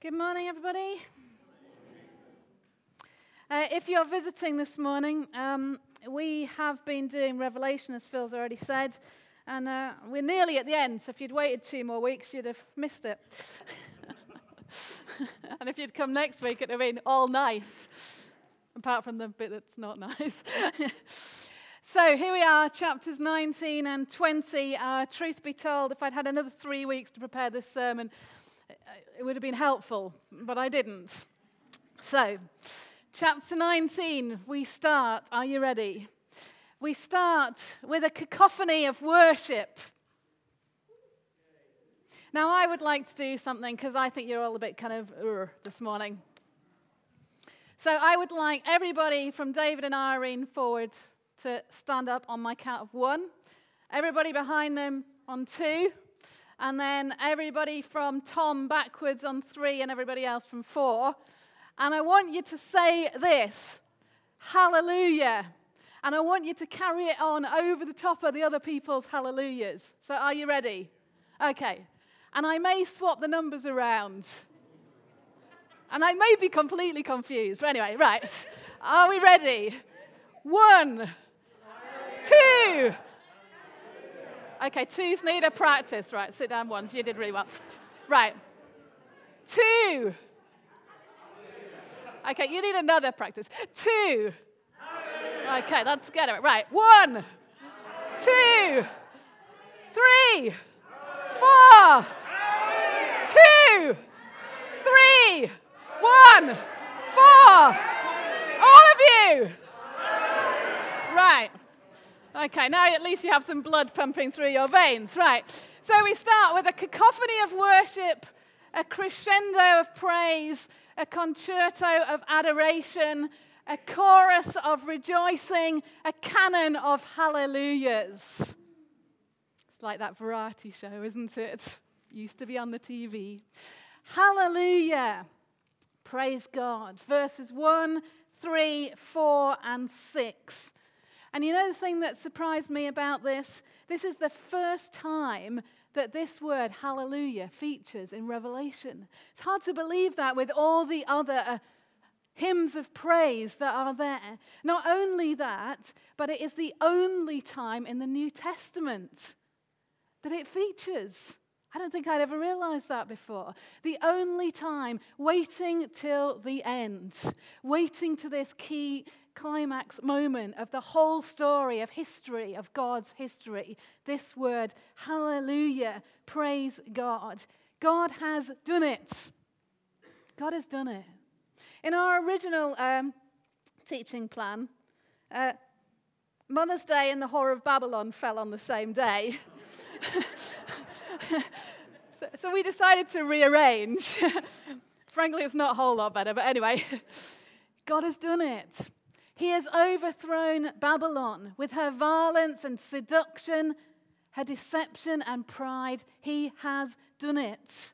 Good morning, everybody. Uh, if you're visiting this morning, um, we have been doing Revelation, as Phil's already said, and uh, we're nearly at the end. So if you'd waited two more weeks, you'd have missed it. and if you'd come next week, it'd have been all nice, apart from the bit that's not nice. so here we are, chapters 19 and 20. Uh, truth be told, if I'd had another three weeks to prepare this sermon, it would have been helpful, but I didn't. So, chapter 19, we start. Are you ready? We start with a cacophony of worship. Now, I would like to do something because I think you're all a bit kind of this morning. So, I would like everybody from David and Irene forward to stand up on my count of one, everybody behind them on two and then everybody from Tom backwards on three, and everybody else from four. And I want you to say this Hallelujah. And I want you to carry it on over the top of the other people's hallelujahs. So, are you ready? Okay. And I may swap the numbers around. And I may be completely confused. But anyway, right. Are we ready? One, two, Okay, twos need a practice. Right, sit down once. You did really well. Right. Two. Okay, you need another practice. Two. Okay, let's get it. Right. One, two, three, four, two, three, one, four. All of you. Right. Okay, now at least you have some blood pumping through your veins. Right. So we start with a cacophony of worship, a crescendo of praise, a concerto of adoration, a chorus of rejoicing, a canon of hallelujahs. It's like that variety show, isn't it? Used to be on the TV. Hallelujah. Praise God. Verses 1, 3, 4, and 6. And you know the thing that surprised me about this? This is the first time that this word, hallelujah, features in Revelation. It's hard to believe that with all the other uh, hymns of praise that are there. Not only that, but it is the only time in the New Testament that it features. I don't think I'd ever realized that before. The only time, waiting till the end, waiting to this key climax moment of the whole story of history, of God's history. This word, hallelujah, praise God. God has done it. God has done it. In our original um, teaching plan, uh, Mother's Day and the Whore of Babylon fell on the same day. so, so, we decided to rearrange. Frankly, it's not a whole lot better, but anyway, God has done it. He has overthrown Babylon with her violence and seduction, her deception and pride. He has done it.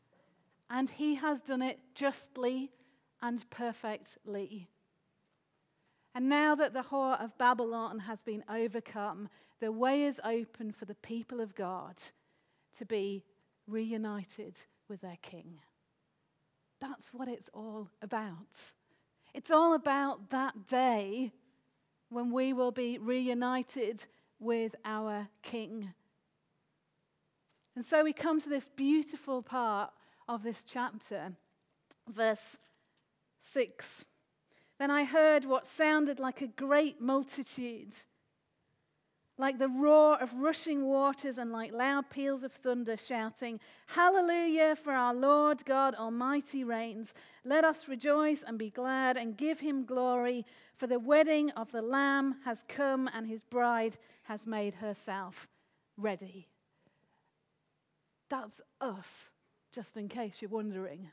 And he has done it justly and perfectly. And now that the whore of Babylon has been overcome, the way is open for the people of God to be reunited with their king. That's what it's all about. It's all about that day when we will be reunited with our King. And so we come to this beautiful part of this chapter, verse 6. Then I heard what sounded like a great multitude like the roar of rushing waters and like loud peals of thunder, shouting, Hallelujah, for our Lord God Almighty reigns. Let us rejoice and be glad and give him glory, for the wedding of the Lamb has come and his bride has made herself ready. That's us, just in case you're wondering.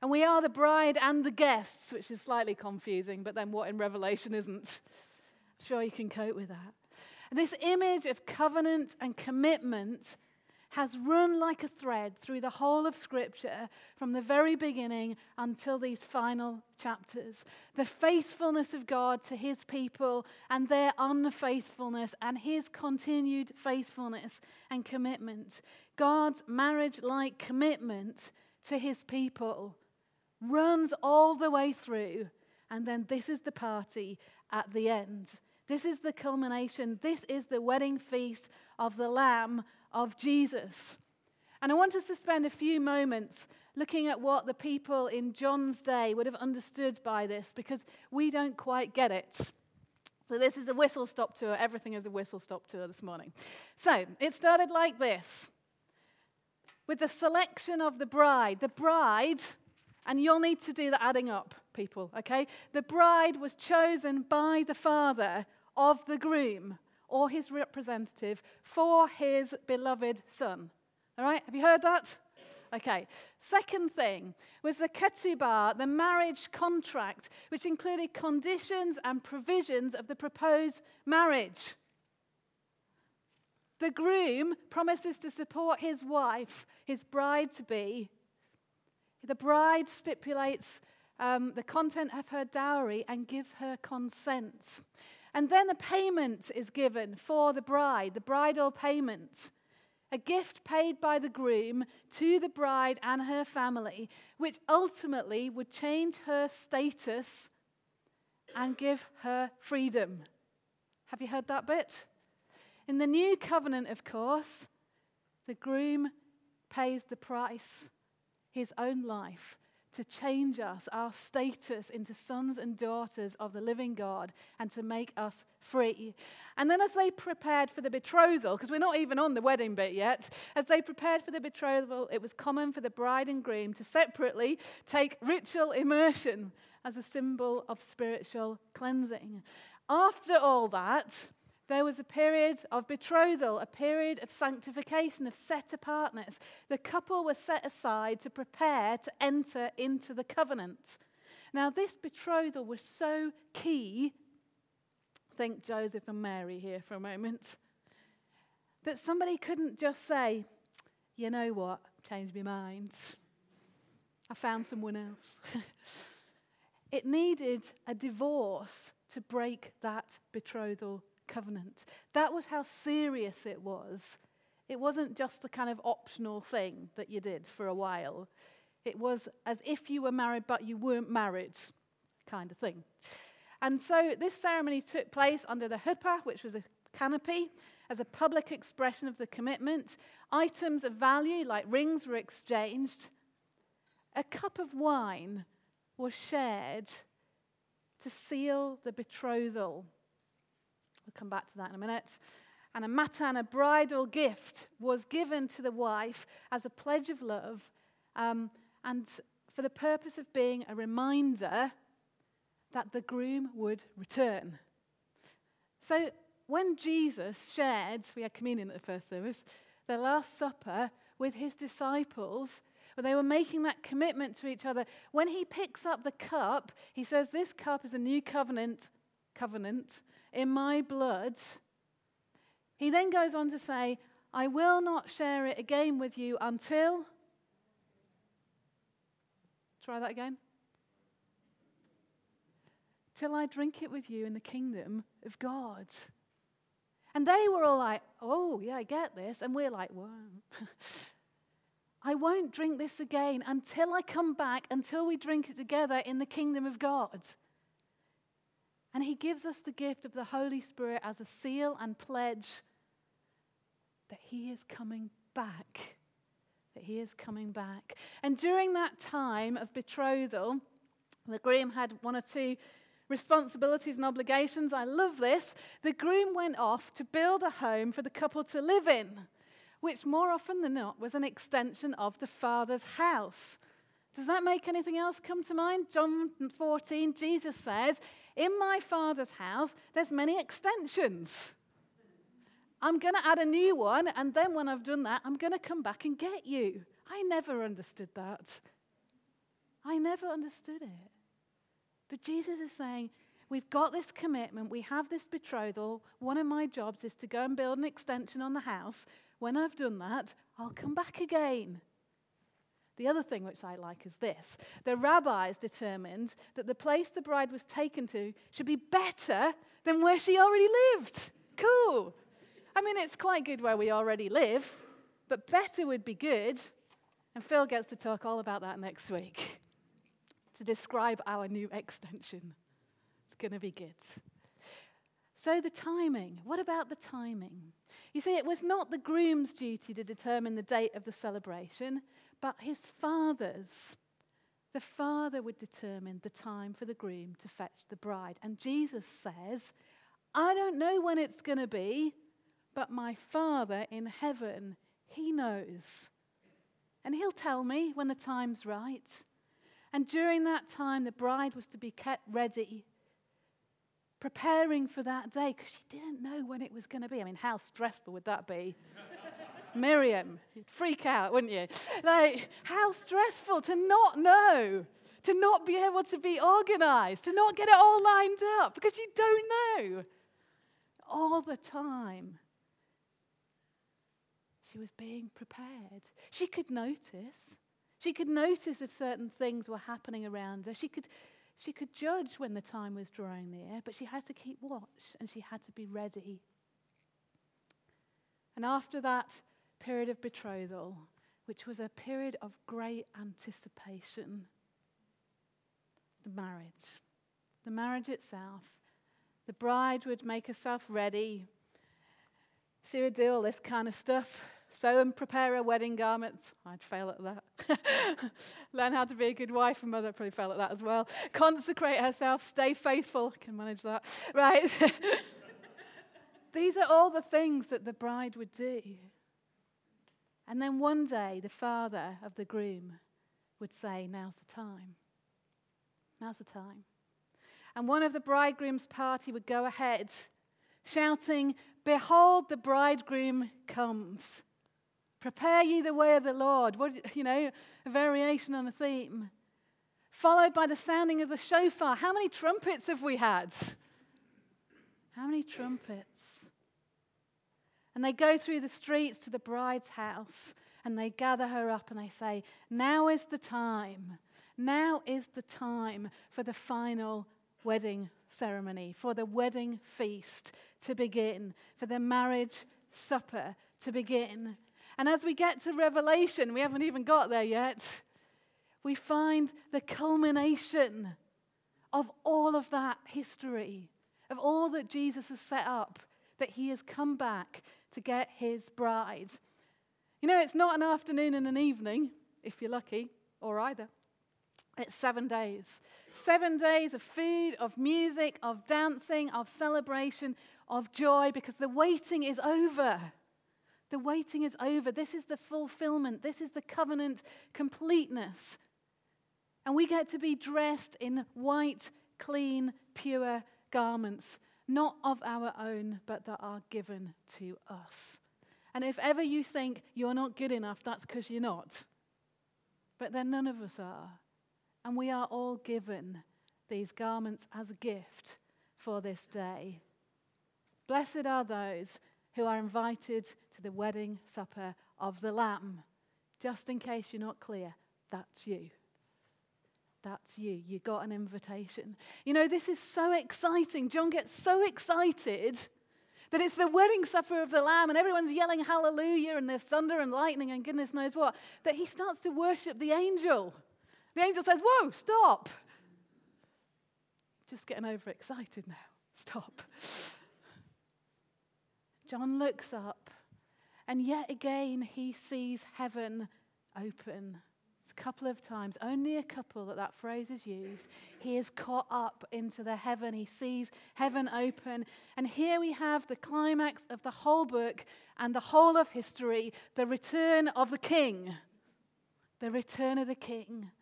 And we are the bride and the guests, which is slightly confusing, but then what in Revelation isn't? I'm sure you can cope with that. This image of covenant and commitment has run like a thread through the whole of Scripture from the very beginning until these final chapters. The faithfulness of God to his people and their unfaithfulness and his continued faithfulness and commitment. God's marriage like commitment to his people runs all the way through, and then this is the party at the end. This is the culmination. This is the wedding feast of the Lamb of Jesus. And I want us to spend a few moments looking at what the people in John's day would have understood by this because we don't quite get it. So, this is a whistle stop tour. Everything is a whistle stop tour this morning. So, it started like this with the selection of the bride. The bride, and you'll need to do the adding up, people, okay? The bride was chosen by the father of the groom or his representative for his beloved son. All right, have you heard that? Okay. Second thing was the ketubah, the marriage contract, which included conditions and provisions of the proposed marriage. The groom promises to support his wife, his bride to be. The bride stipulates um, the content of her dowry and gives her consent. And then a payment is given for the bride, the bridal payment a gift paid by the groom to the bride and her family, which ultimately would change her status and give her freedom. Have you heard that bit? In the new covenant, of course, the groom pays the price, his own life, to change us, our status, into sons and daughters of the living God and to make us free. And then, as they prepared for the betrothal, because we're not even on the wedding bit yet, as they prepared for the betrothal, it was common for the bride and groom to separately take ritual immersion as a symbol of spiritual cleansing. After all that, there was a period of betrothal, a period of sanctification, of set apartness. The couple was set aside to prepare to enter into the covenant. Now, this betrothal was so key. Think Joseph and Mary here for a moment. That somebody couldn't just say, you know what, changed my mind. I found someone else. it needed a divorce to break that betrothal covenant. That was how serious it was. It wasn't just a kind of optional thing that you did for a while. It was as if you were married, but you weren't married, kind of thing. And so this ceremony took place under the huppah, which was a canopy, as a public expression of the commitment. Items of value, like rings, were exchanged. A cup of wine was shared to seal the betrothal We'll come back to that in a minute. And a matan, a bridal gift, was given to the wife as a pledge of love um, and for the purpose of being a reminder that the groom would return. So when Jesus shared, we had communion at the first service, the Last Supper with his disciples, where they were making that commitment to each other, when he picks up the cup, he says, This cup is a new covenant, covenant in my blood. He then goes on to say, I will not share it again with you until. Try that again. Till I drink it with you in the kingdom of God. And they were all like, oh, yeah, I get this. And we're like, whoa. I won't drink this again until I come back, until we drink it together in the kingdom of God. And he gives us the gift of the Holy Spirit as a seal and pledge that he is coming back. That he is coming back. And during that time of betrothal, the groom had one or two responsibilities and obligations. I love this. The groom went off to build a home for the couple to live in, which more often than not was an extension of the father's house. Does that make anything else come to mind? John 14, Jesus says, In my Father's house, there's many extensions. I'm going to add a new one, and then when I've done that, I'm going to come back and get you. I never understood that. I never understood it. But Jesus is saying, We've got this commitment, we have this betrothal. One of my jobs is to go and build an extension on the house. When I've done that, I'll come back again. The other thing which I like is this the rabbis determined that the place the bride was taken to should be better than where she already lived. Cool. I mean, it's quite good where we already live, but better would be good. And Phil gets to talk all about that next week. to describe our new extension. It's going to be good. So, the timing. What about the timing? You see, it was not the groom's duty to determine the date of the celebration, but his father's. The father would determine the time for the groom to fetch the bride. And Jesus says, I don't know when it's going to be, but my Father in heaven, he knows. And he'll tell me when the time's right. And during that time, the bride was to be kept ready, preparing for that day, because she didn't know when it was going to be. I mean, how stressful would that be? Miriam, you'd freak out, wouldn't you? Like, how stressful to not know, to not be able to be organized, to not get it all lined up, because you don't know all the time. She was being prepared. She could notice. She could notice if certain things were happening around her. She could, she could judge when the time was drawing near, but she had to keep watch and she had to be ready. And after that period of betrothal, which was a period of great anticipation, the marriage, the marriage itself, the bride would make herself ready. She would do all this kind of stuff sew and prepare her wedding garments. I'd fail at that. Learn how to be a good wife and mother. Probably fail at that as well. Consecrate herself. Stay faithful. Can manage that. Right. These are all the things that the bride would do. And then one day, the father of the groom would say, Now's the time. Now's the time. And one of the bridegroom's party would go ahead, shouting, Behold, the bridegroom comes. Prepare ye the way of the Lord. What, you know, a variation on a theme. Followed by the sounding of the shofar. How many trumpets have we had? How many trumpets? And they go through the streets to the bride's house and they gather her up and they say, Now is the time. Now is the time for the final wedding ceremony, for the wedding feast to begin, for the marriage supper to begin. And as we get to Revelation, we haven't even got there yet, we find the culmination of all of that history, of all that Jesus has set up, that he has come back to get his bride. You know, it's not an afternoon and an evening, if you're lucky, or either. It's seven days. Seven days of food, of music, of dancing, of celebration, of joy, because the waiting is over. The waiting is over. This is the fulfillment. This is the covenant completeness. And we get to be dressed in white, clean, pure garments, not of our own, but that are given to us. And if ever you think you're not good enough, that's because you're not. But then none of us are. And we are all given these garments as a gift for this day. Blessed are those who are invited to the wedding supper of the Lamb. Just in case you're not clear, that's you. That's you. You got an invitation. You know, this is so exciting. John gets so excited that it's the wedding supper of the Lamb and everyone's yelling hallelujah and there's thunder and lightning and goodness knows what, that he starts to worship the angel. The angel says, Whoa, stop. Just getting overexcited now. Stop. John looks up, and yet again he sees heaven open. It's a couple of times, only a couple that that phrase is used. He is caught up into the heaven. He sees heaven open. And here we have the climax of the whole book and the whole of history the return of the king. The return of the king.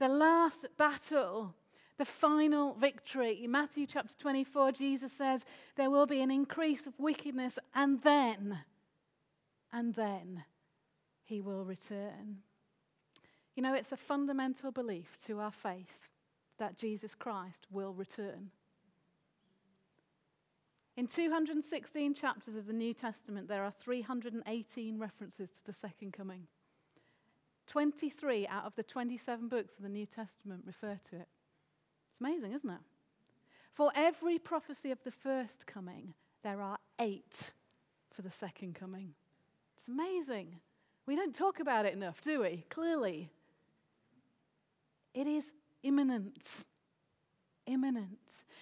The last battle the final victory. In Matthew chapter 24, Jesus says, There will be an increase of wickedness, and then, and then he will return. You know, it's a fundamental belief to our faith that Jesus Christ will return. In 216 chapters of the New Testament, there are 318 references to the second coming. 23 out of the 27 books of the New Testament refer to it. It's amazing, isn't it? For every prophecy of the first coming, there are eight for the second coming. It's amazing. We don't talk about it enough, do we? Clearly. It is imminent. Imminent.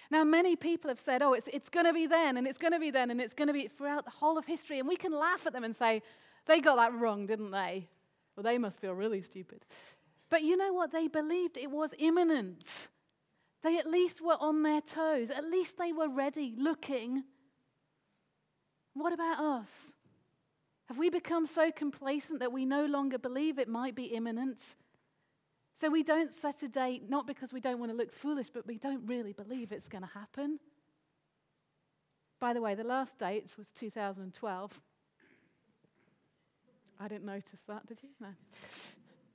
Now, many people have said, oh, it's, it's going to be then, and it's going to be then, and it's going to be throughout the whole of history. And we can laugh at them and say, they got that wrong, didn't they? Well, they must feel really stupid. But you know what? They believed it was imminent. They at least were on their toes. At least they were ready, looking. What about us? Have we become so complacent that we no longer believe it might be imminent? So we don't set a date, not because we don't want to look foolish, but we don't really believe it's going to happen. By the way, the last date was 2012. I didn't notice that, did you? No.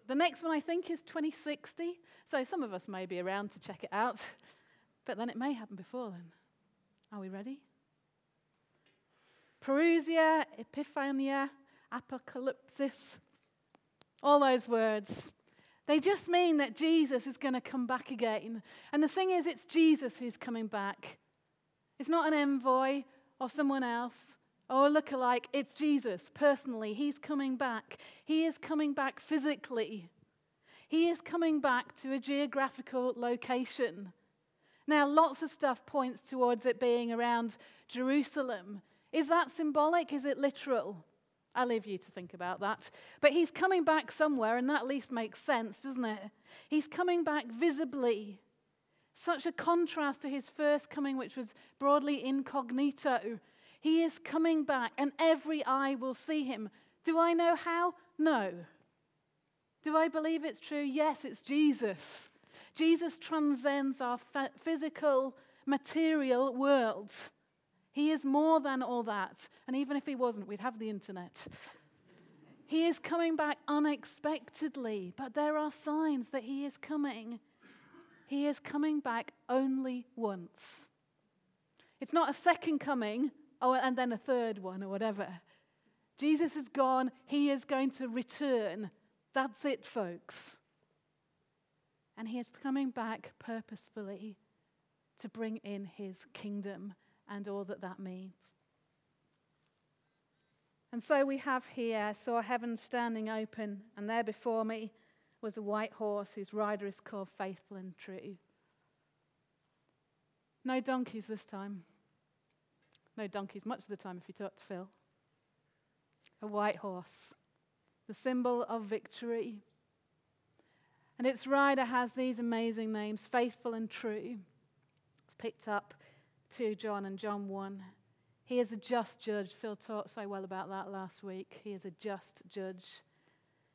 The next one, I think, is 2060. So some of us may be around to check it out, but then it may happen before then. Are we ready? Parousia, Epiphania, Apocalypsis, all those words. They just mean that Jesus is going to come back again. And the thing is, it's Jesus who's coming back. It's not an envoy or someone else oh, or a lookalike. It's Jesus personally. He's coming back. He is coming back physically. He is coming back to a geographical location. Now, lots of stuff points towards it being around Jerusalem. Is that symbolic? Is it literal? I'll leave you to think about that. But he's coming back somewhere, and that at least makes sense, doesn't it? He's coming back visibly. Such a contrast to his first coming, which was broadly incognito. He is coming back, and every eye will see him. Do I know how? No. Do I believe it's true? Yes, it's Jesus. Jesus transcends our physical, material worlds. He is more than all that. And even if he wasn't, we'd have the internet. He is coming back unexpectedly, but there are signs that he is coming. He is coming back only once. It's not a second coming, oh, and then a third one or whatever. Jesus is gone. He is going to return. That's it, folks. And he is coming back purposefully to bring in his kingdom and all that that means. And so we have here, I saw heaven standing open, and there before me was a white horse whose rider is called Faithful and True. No donkeys this time. No donkeys much of the time if you talk to Phil. A white horse, the symbol of victory. And its rider has these amazing names Faithful and True. It's picked up 2 John and John 1. He is a just judge. Phil talked so well about that last week. He is a just judge.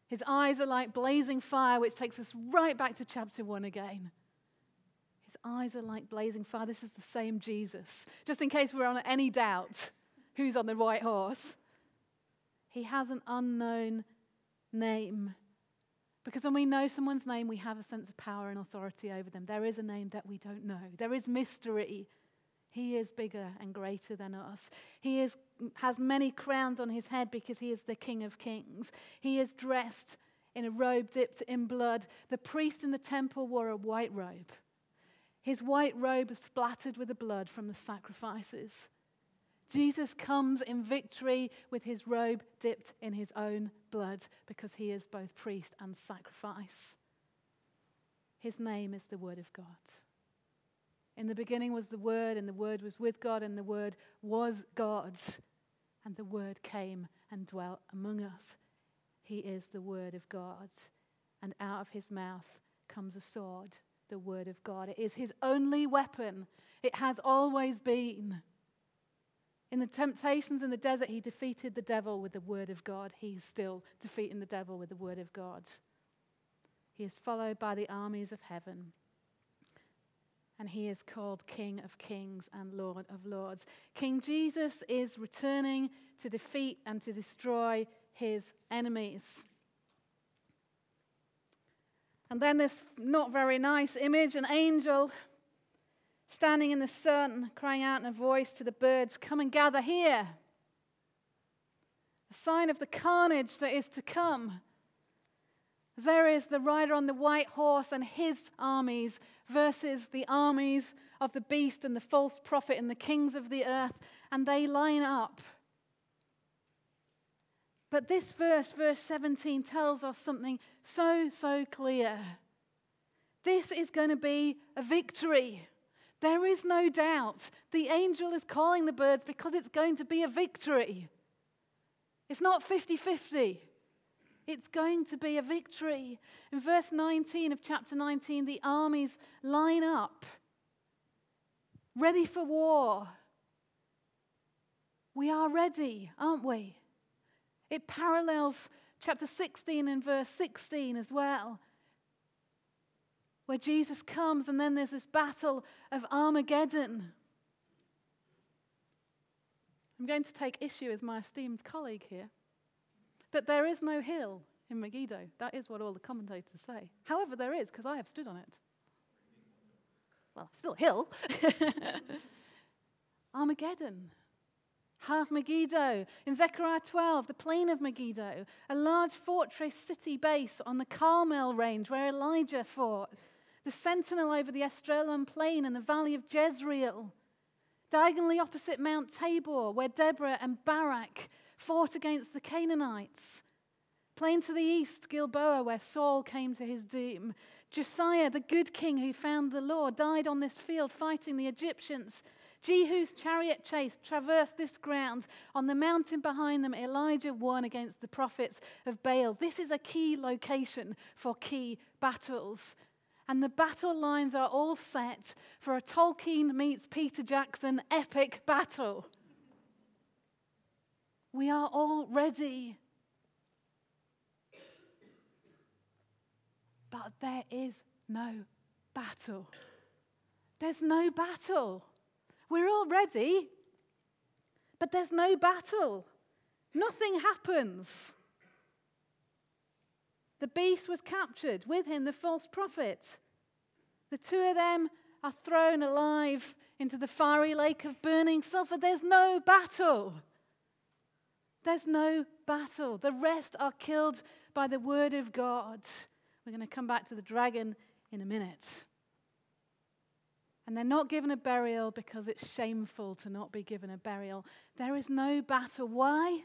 His eyes are like blazing fire, which takes us right back to chapter 1 again. His eyes are like blazing fire. This is the same Jesus. Just in case we're on any doubt who's on the white horse, he has an unknown name. Because when we know someone's name, we have a sense of power and authority over them. There is a name that we don't know, there is mystery he is bigger and greater than us. He is, has many crowns on his head because he is the King of Kings. He is dressed in a robe dipped in blood. The priest in the temple wore a white robe. His white robe is splattered with the blood from the sacrifices. Jesus comes in victory with his robe dipped in his own blood because he is both priest and sacrifice. His name is the Word of God. In the beginning was the Word, and the Word was with God, and the Word was God. And the Word came and dwelt among us. He is the Word of God. And out of his mouth comes a sword, the Word of God. It is his only weapon, it has always been. In the temptations in the desert, he defeated the devil with the Word of God. He's still defeating the devil with the Word of God. He is followed by the armies of heaven and he is called King of Kings and Lord of Lords. King Jesus is returning to defeat and to destroy his enemies. And then this not very nice image an angel standing in the sun, crying out in a voice to the birds, Come and gather here. A sign of the carnage that is to come. There is the rider on the white horse and his armies versus the armies of the beast and the false prophet and the kings of the earth, and they line up. But this verse, verse 17, tells us something so, so clear This is going to be a victory. There is no doubt. The angel is calling the birds because it's going to be a victory. It's not 50 50. It's going to be a victory. In verse 19 of chapter 19, the armies line up, ready for war. We are ready, aren't we? It parallels chapter 16 and verse 16 as well, where Jesus comes and then there's this battle of Armageddon. I'm going to take issue with my esteemed colleague here that there is no hill in Megiddo. That is what all the commentators say. However, there is, because I have stood on it. Well, still a hill. Armageddon. Ha Megiddo. In Zechariah 12, the plain of Megiddo, a large fortress city base on the Carmel range where Elijah fought. The sentinel over the Esdraelon plain and the valley of Jezreel. Diagonally opposite Mount Tabor, where Deborah and Barak fought against the Canaanites. Plain to the east, Gilboa, where Saul came to his doom. Josiah, the good king who found the law, died on this field fighting the Egyptians. Jehu's chariot chase traversed this ground. On the mountain behind them, Elijah won against the prophets of Baal. This is a key location for key battles. And the battle lines are all set for a Tolkien meets Peter Jackson epic battle. We are all ready. But there is no battle. There's no battle. We're all ready, but there's no battle. Nothing happens. The beast was captured, with him the false prophet. The two of them are thrown alive into the fiery lake of burning sulfur. There's no battle. There's no battle. The rest are killed by the word of God. We're going to come back to the dragon in a minute. And they're not given a burial because it's shameful to not be given a burial. There is no battle. Why?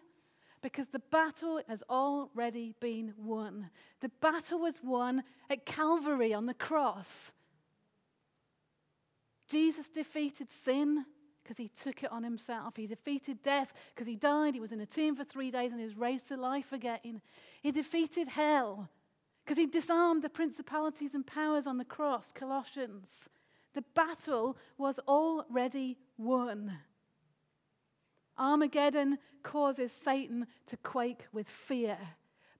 Because the battle has already been won. The battle was won at Calvary on the cross. Jesus defeated sin because he took it on himself. He defeated death because he died. He was in a tomb for three days and he was raised to life again. He defeated hell because he disarmed the principalities and powers on the cross. Colossians. The battle was already won. Armageddon causes Satan to quake with fear,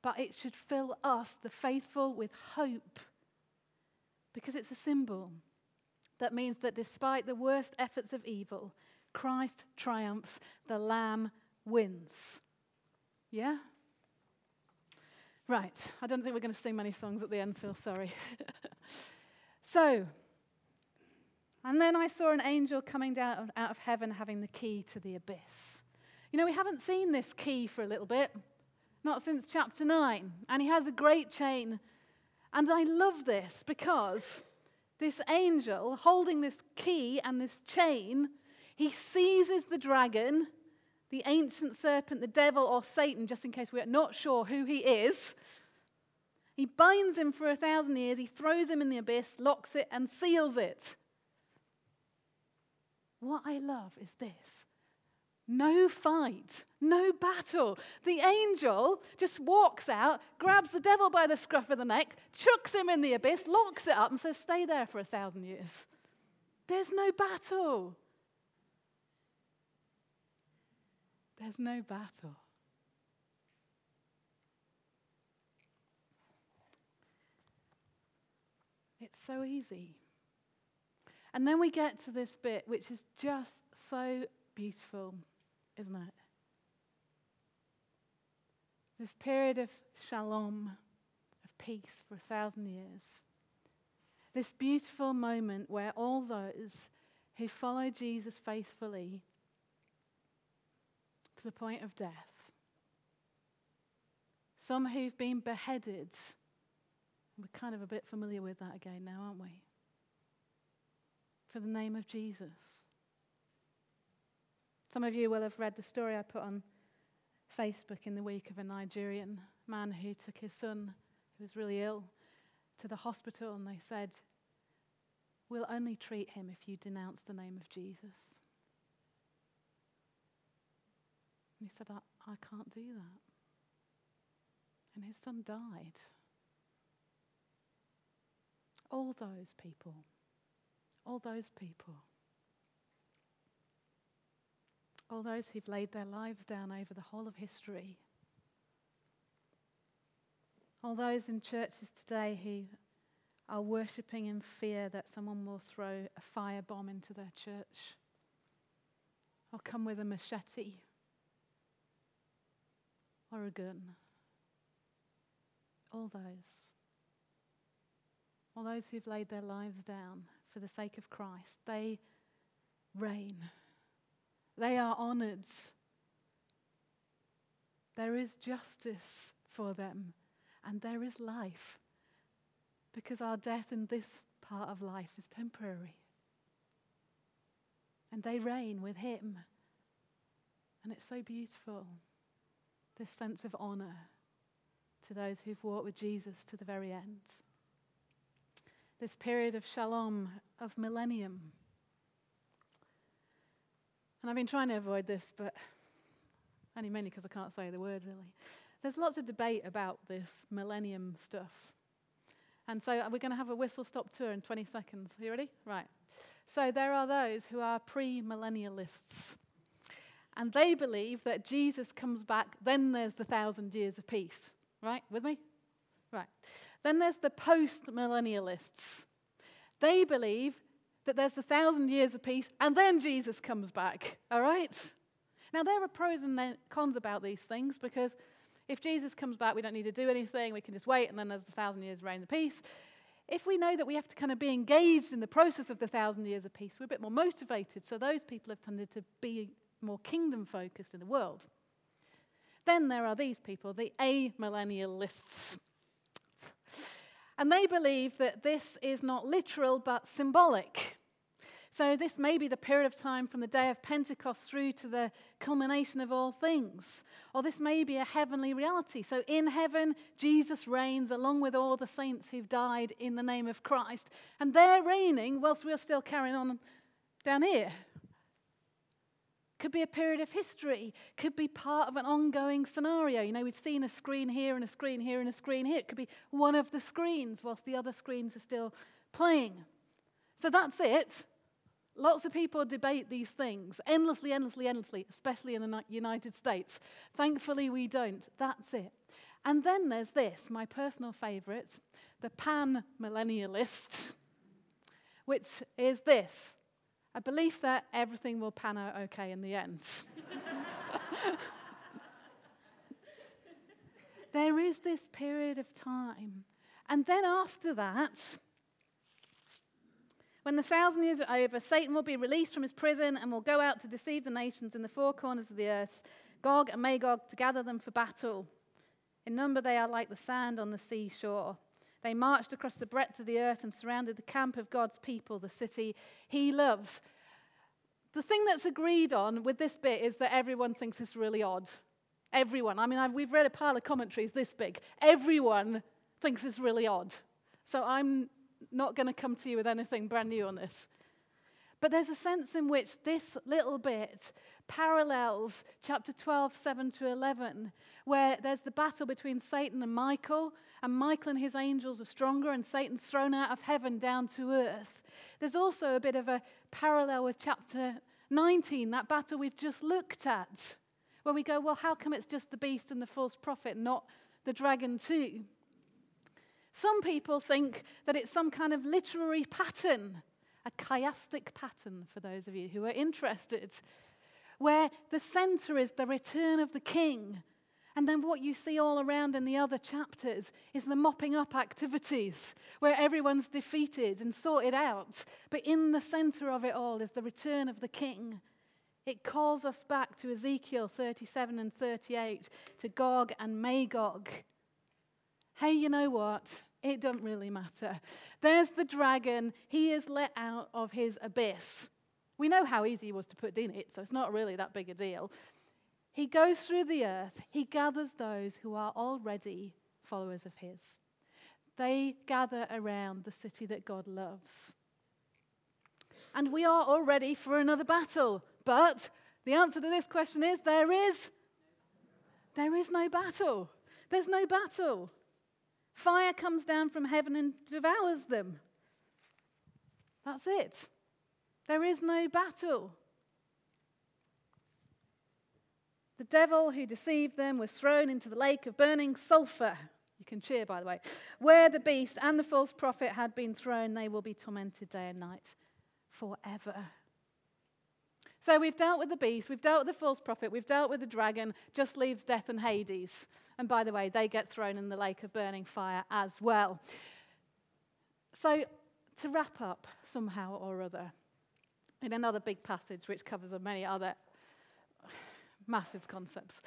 but it should fill us, the faithful, with hope because it's a symbol that means that despite the worst efforts of evil, Christ triumphs, the Lamb wins. Yeah? Right, I don't think we're going to sing many songs at the end, Phil, sorry. so, and then I saw an angel coming down out of heaven having the key to the abyss. You know, we haven't seen this key for a little bit, not since chapter 9. And he has a great chain. And I love this because this angel holding this key and this chain, he seizes the dragon, the ancient serpent, the devil, or Satan, just in case we're not sure who he is. He binds him for a thousand years, he throws him in the abyss, locks it, and seals it. What I love is this no fight, no battle. The angel just walks out, grabs the devil by the scruff of the neck, chucks him in the abyss, locks it up, and says, Stay there for a thousand years. There's no battle. There's no battle. It's so easy. And then we get to this bit, which is just so beautiful isn't it? This period of shalom, of peace for a thousand years. This beautiful moment where all those who follow Jesus faithfully to the point of death, some who've been beheaded, we're kind of a bit familiar with that again now, aren't we? For the name of Jesus. Some of you will have read the story I put on Facebook in the week of a Nigerian man who took his son, who was really ill, to the hospital and they said, We'll only treat him if you denounce the name of Jesus. And he said, I, I can't do that. And his son died. All those people, all those people, all those who've laid their lives down over the whole of history, all those in churches today who are worshipping in fear that someone will throw a firebomb into their church or come with a machete or a gun. All those. All those who've laid their lives down for the sake of Christ, they reign. They are honored. There is justice for them, and there is life because our death in this part of life is temporary. And they reign with Him. And it's so beautiful, this sense of honor to those who've walked with Jesus to the very end. This period of shalom, of millennium. And I've been trying to avoid this, but only mainly because I can't say the word really. There's lots of debate about this millennium stuff. And so uh, we're going to have a whistle stop tour in 20 seconds. Are you ready? Right. So there are those who are pre-millennialists. And they believe that Jesus comes back, then there's the thousand years of peace. Right? With me? Right. Then there's the post-millennialists. They believe that there's the thousand years of peace, and then Jesus comes back. All right? Now, there are pros and cons about these things because if Jesus comes back, we don't need to do anything. We can just wait, and then there's a thousand years of reign of peace. If we know that we have to kind of be engaged in the process of the thousand years of peace, we're a bit more motivated. So those people have tended to be more kingdom focused in the world. Then there are these people, the amillennialists. And they believe that this is not literal but symbolic. So, this may be the period of time from the day of Pentecost through to the culmination of all things. Or this may be a heavenly reality. So, in heaven, Jesus reigns along with all the saints who've died in the name of Christ. And they're reigning whilst we're still carrying on down here. Could be a period of history, could be part of an ongoing scenario. You know, we've seen a screen here and a screen here and a screen here. It could be one of the screens whilst the other screens are still playing. So that's it. Lots of people debate these things endlessly, endlessly, endlessly, especially in the United States. Thankfully, we don't. That's it. And then there's this, my personal favorite, the pan millennialist, which is this a belief that everything will pan out okay in the end. there is this period of time. And then after that, when the thousand years are over, Satan will be released from his prison and will go out to deceive the nations in the four corners of the earth, Gog and Magog, to gather them for battle. In number, they are like the sand on the seashore. They marched across the breadth of the earth and surrounded the camp of God's people, the city he loves. The thing that's agreed on with this bit is that everyone thinks it's really odd. Everyone. I mean, I've, we've read a pile of commentaries this big. Everyone thinks it's really odd. So I'm not going to come to you with anything brand new on this. But there's a sense in which this little bit parallels chapter 12, 7 to 11, where there's the battle between Satan and Michael, and Michael and his angels are stronger, and Satan's thrown out of heaven down to earth. There's also a bit of a parallel with chapter 19, that battle we've just looked at, where we go, well, how come it's just the beast and the false prophet, not the dragon too? Some people think that it's some kind of literary pattern, a chiastic pattern for those of you who are interested, where the center is the return of the king. And then what you see all around in the other chapters is the mopping up activities where everyone's defeated and sorted out. But in the center of it all is the return of the king. It calls us back to Ezekiel 37 and 38, to Gog and Magog. Hey, you know what? It doesn't really matter. There's the dragon. He is let out of his abyss. We know how easy he was to put in it, so it's not really that big a deal. He goes through the earth. He gathers those who are already followers of his. They gather around the city that God loves. And we are all ready for another battle. But the answer to this question is there is. There is no battle. There's no battle. Fire comes down from heaven and devours them. That's it. There is no battle. The devil who deceived them was thrown into the lake of burning sulfur. You can cheer, by the way. Where the beast and the false prophet had been thrown, they will be tormented day and night forever. So we've dealt with the beast, we've dealt with the false prophet, we've dealt with the dragon, just leaves death and Hades. And by the way, they get thrown in the lake of burning fire as well. So, to wrap up somehow or other, in another big passage which covers many other massive concepts.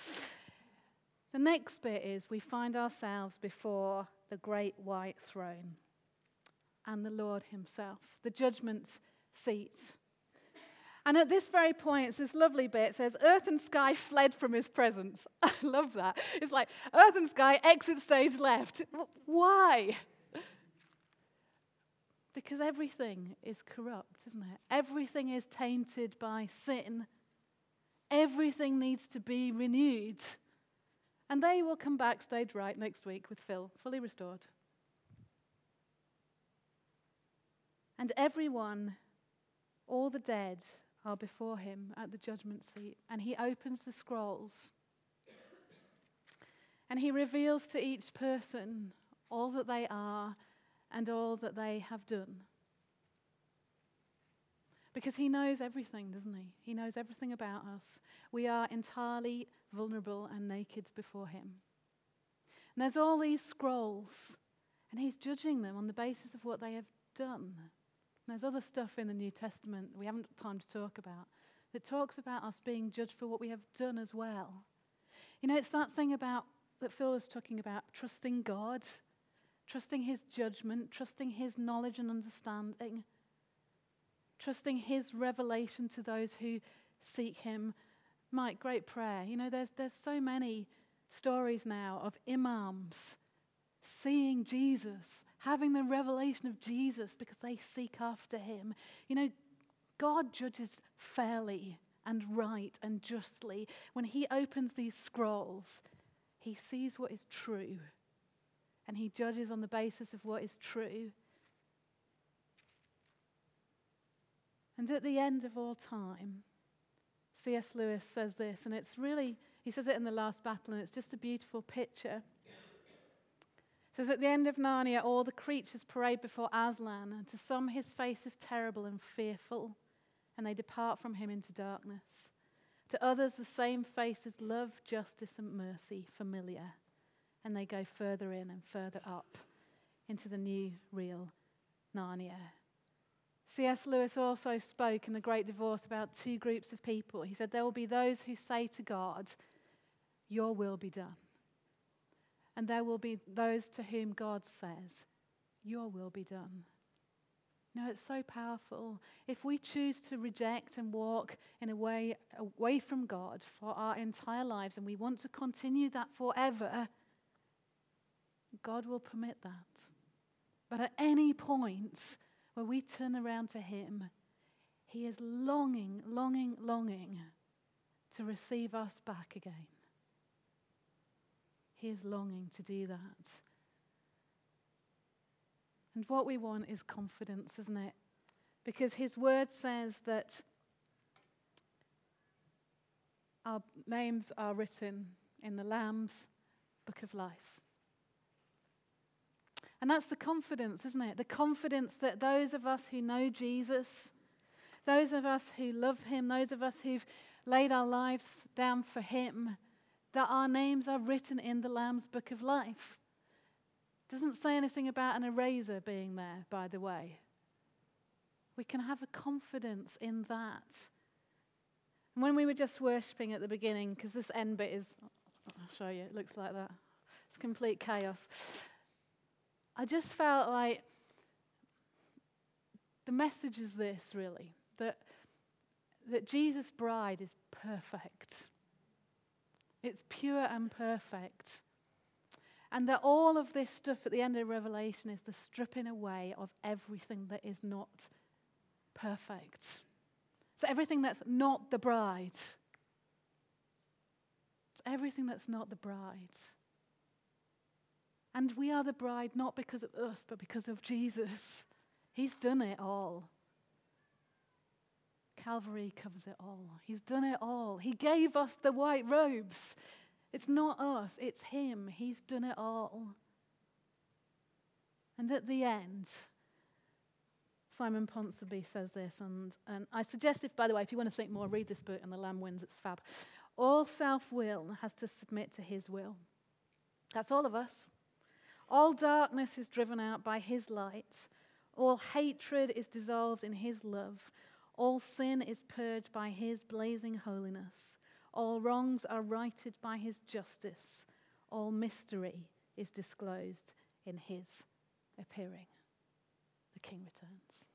The next bit is we find ourselves before the great white throne and the Lord Himself, the judgment seat. And at this very point, it's this lovely bit. It says, Earth and sky fled from his presence. I love that. It's like, Earth and sky, exit stage left. Why? Because everything is corrupt, isn't it? Everything is tainted by sin. Everything needs to be renewed. And they will come back stage right next week with Phil, fully restored. And everyone, all the dead, are before him at the judgment seat. And he opens the scrolls. And he reveals to each person all that they are and all that they have done. Because he knows everything, doesn't he? He knows everything about us. We are entirely vulnerable and naked before him. And there's all these scrolls, and he's judging them on the basis of what they have done. There's other stuff in the New Testament we haven't time to talk about that talks about us being judged for what we have done as well. You know, it's that thing about that Phil was talking about trusting God, trusting his judgment, trusting his knowledge and understanding trusting His revelation to those who seek Him. Mike, great prayer. You know, there's, there's so many stories now of imams seeing Jesus, having the revelation of Jesus because they seek after Him. You know, God judges fairly and right and justly. When He opens these scrolls, He sees what is true and He judges on the basis of what is true. And at the end of all time, C.S. Lewis says this, and it's really, he says it in the last battle, and it's just a beautiful picture. Says, At the end of Narnia, all the creatures parade before Aslan, and to some his face is terrible and fearful, and they depart from him into darkness. To others, the same face is love, justice, and mercy, familiar, and they go further in and further up into the new, real Narnia. C.S. Lewis also spoke in The Great Divorce about two groups of people. He said, There will be those who say to God, Your will be done. And there will be those to whom God says, Your will be done. No, it's so powerful. If we choose to reject and walk in a way away from God for our entire lives and we want to continue that forever, God will permit that. But at any point, where we turn around to Him, He is longing, longing, longing to receive us back again. He is longing to do that. And what we want is confidence, isn't it? Because His word says that our names are written in the Lamb's book of life. And that's the confidence, isn't it? The confidence that those of us who know Jesus, those of us who love him, those of us who've laid our lives down for him, that our names are written in the Lamb's book of life. Doesn't say anything about an eraser being there, by the way. We can have a confidence in that. And when we were just worshipping at the beginning, because this end bit is, I'll show you, it looks like that. It's complete chaos. I just felt like the message is this really that, that Jesus' bride is perfect. It's pure and perfect. And that all of this stuff at the end of Revelation is the stripping away of everything that is not perfect. So everything that's not the bride. It's everything that's not the bride. And we are the bride not because of us, but because of Jesus. He's done it all. Calvary covers it all. He's done it all. He gave us the white robes. It's not us, it's Him. He's done it all. And at the end, Simon Ponsonby says this, and, and I suggest, if by the way, if you want to think more, read this book, and The Lamb Wins, it's fab. All self will has to submit to His will. That's all of us. All darkness is driven out by His light. All hatred is dissolved in His love. All sin is purged by His blazing holiness. All wrongs are righted by His justice. All mystery is disclosed in His appearing. The King returns.